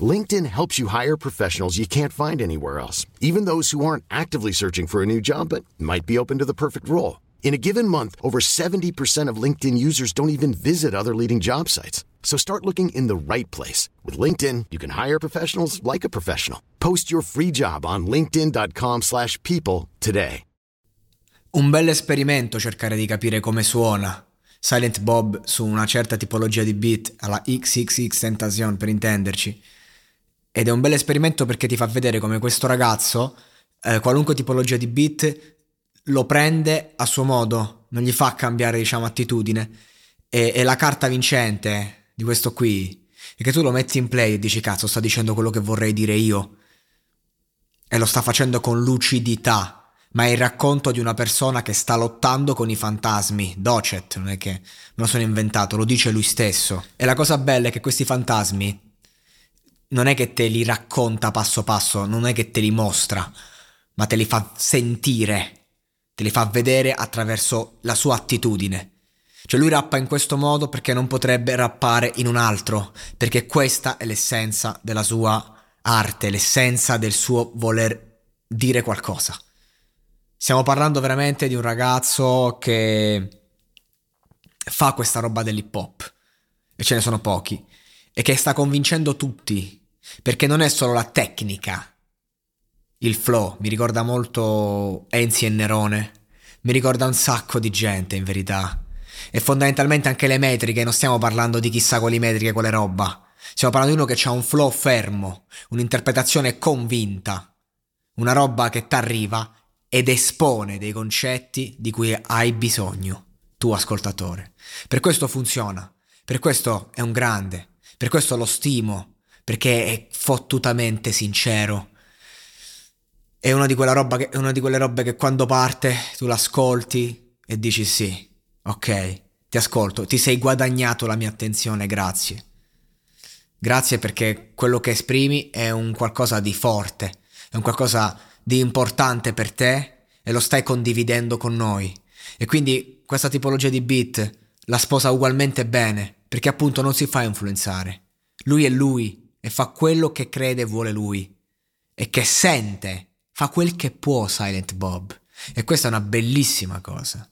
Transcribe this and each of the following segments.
LinkedIn helps you hire professionals you can't find anywhere else, even those who aren't actively searching for a new job but might be open to the perfect role. In a given month, over 70% of LinkedIn users don't even visit other leading job sites. So start looking in the right place. With LinkedIn, you can hire professionals like a professional. Post your free job on linkedin.com slash people today. Un bel esperimento cercare di capire come suona Silent Bob su una certa tipologia di beat, alla XXX Tentacion per intenderci. Ed è un bel esperimento perché ti fa vedere come questo ragazzo, eh, qualunque tipologia di beat, lo prende a suo modo, non gli fa cambiare, diciamo, attitudine. E, e la carta vincente di questo qui è che tu lo metti in play e dici cazzo, sta dicendo quello che vorrei dire io. E lo sta facendo con lucidità ma è il racconto di una persona che sta lottando con i fantasmi. Docet, non è che me lo sono inventato, lo dice lui stesso. E la cosa bella è che questi fantasmi non è che te li racconta passo passo, non è che te li mostra, ma te li fa sentire, te li fa vedere attraverso la sua attitudine. Cioè lui rappa in questo modo perché non potrebbe rappare in un altro, perché questa è l'essenza della sua arte, l'essenza del suo voler dire qualcosa. Stiamo parlando veramente di un ragazzo che fa questa roba dell'hip hop, e ce ne sono pochi, e che sta convincendo tutti perché non è solo la tecnica, il flow, mi ricorda molto Enzi e Nerone, mi ricorda un sacco di gente in verità. E fondamentalmente anche le metriche, non stiamo parlando di chissà quali metriche, quale roba. Stiamo parlando di uno che ha un flow fermo, un'interpretazione convinta, una roba che ti arriva ed espone dei concetti di cui hai bisogno, tu ascoltatore. Per questo funziona, per questo è un grande, per questo lo stimo, perché è fottutamente sincero. È una di, che, una di quelle robe che quando parte tu l'ascolti e dici sì, ok, ti ascolto, ti sei guadagnato la mia attenzione, grazie. Grazie perché quello che esprimi è un qualcosa di forte, è un qualcosa di importante per te e lo stai condividendo con noi. E quindi questa tipologia di beat la sposa ugualmente bene, perché appunto non si fa influenzare. Lui è lui, e fa quello che crede e vuole lui e che sente, fa quel che può Silent Bob. E questa è una bellissima cosa.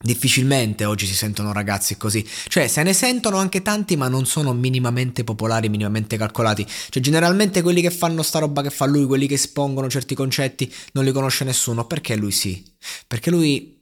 Difficilmente oggi si sentono ragazzi così, cioè se ne sentono anche tanti ma non sono minimamente popolari, minimamente calcolati, cioè generalmente quelli che fanno sta roba che fa lui, quelli che espongono certi concetti non li conosce nessuno, perché lui sì? Perché lui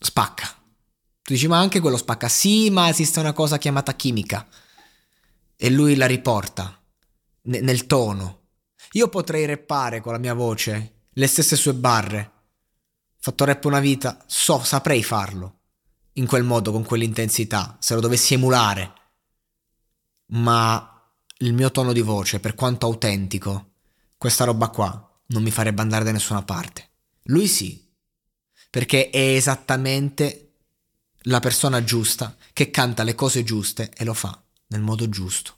spacca. Tu dici ma anche quello spacca, sì ma esiste una cosa chiamata chimica e lui la riporta n- nel tono. Io potrei rappare con la mia voce le stesse sue barre. Fatto rap una vita, so, saprei farlo. In quel modo, con quell'intensità, se lo dovessi emulare. Ma il mio tono di voce, per quanto autentico, questa roba qua non mi farebbe andare da nessuna parte. Lui sì, perché è esattamente la persona giusta che canta le cose giuste e lo fa nel modo giusto.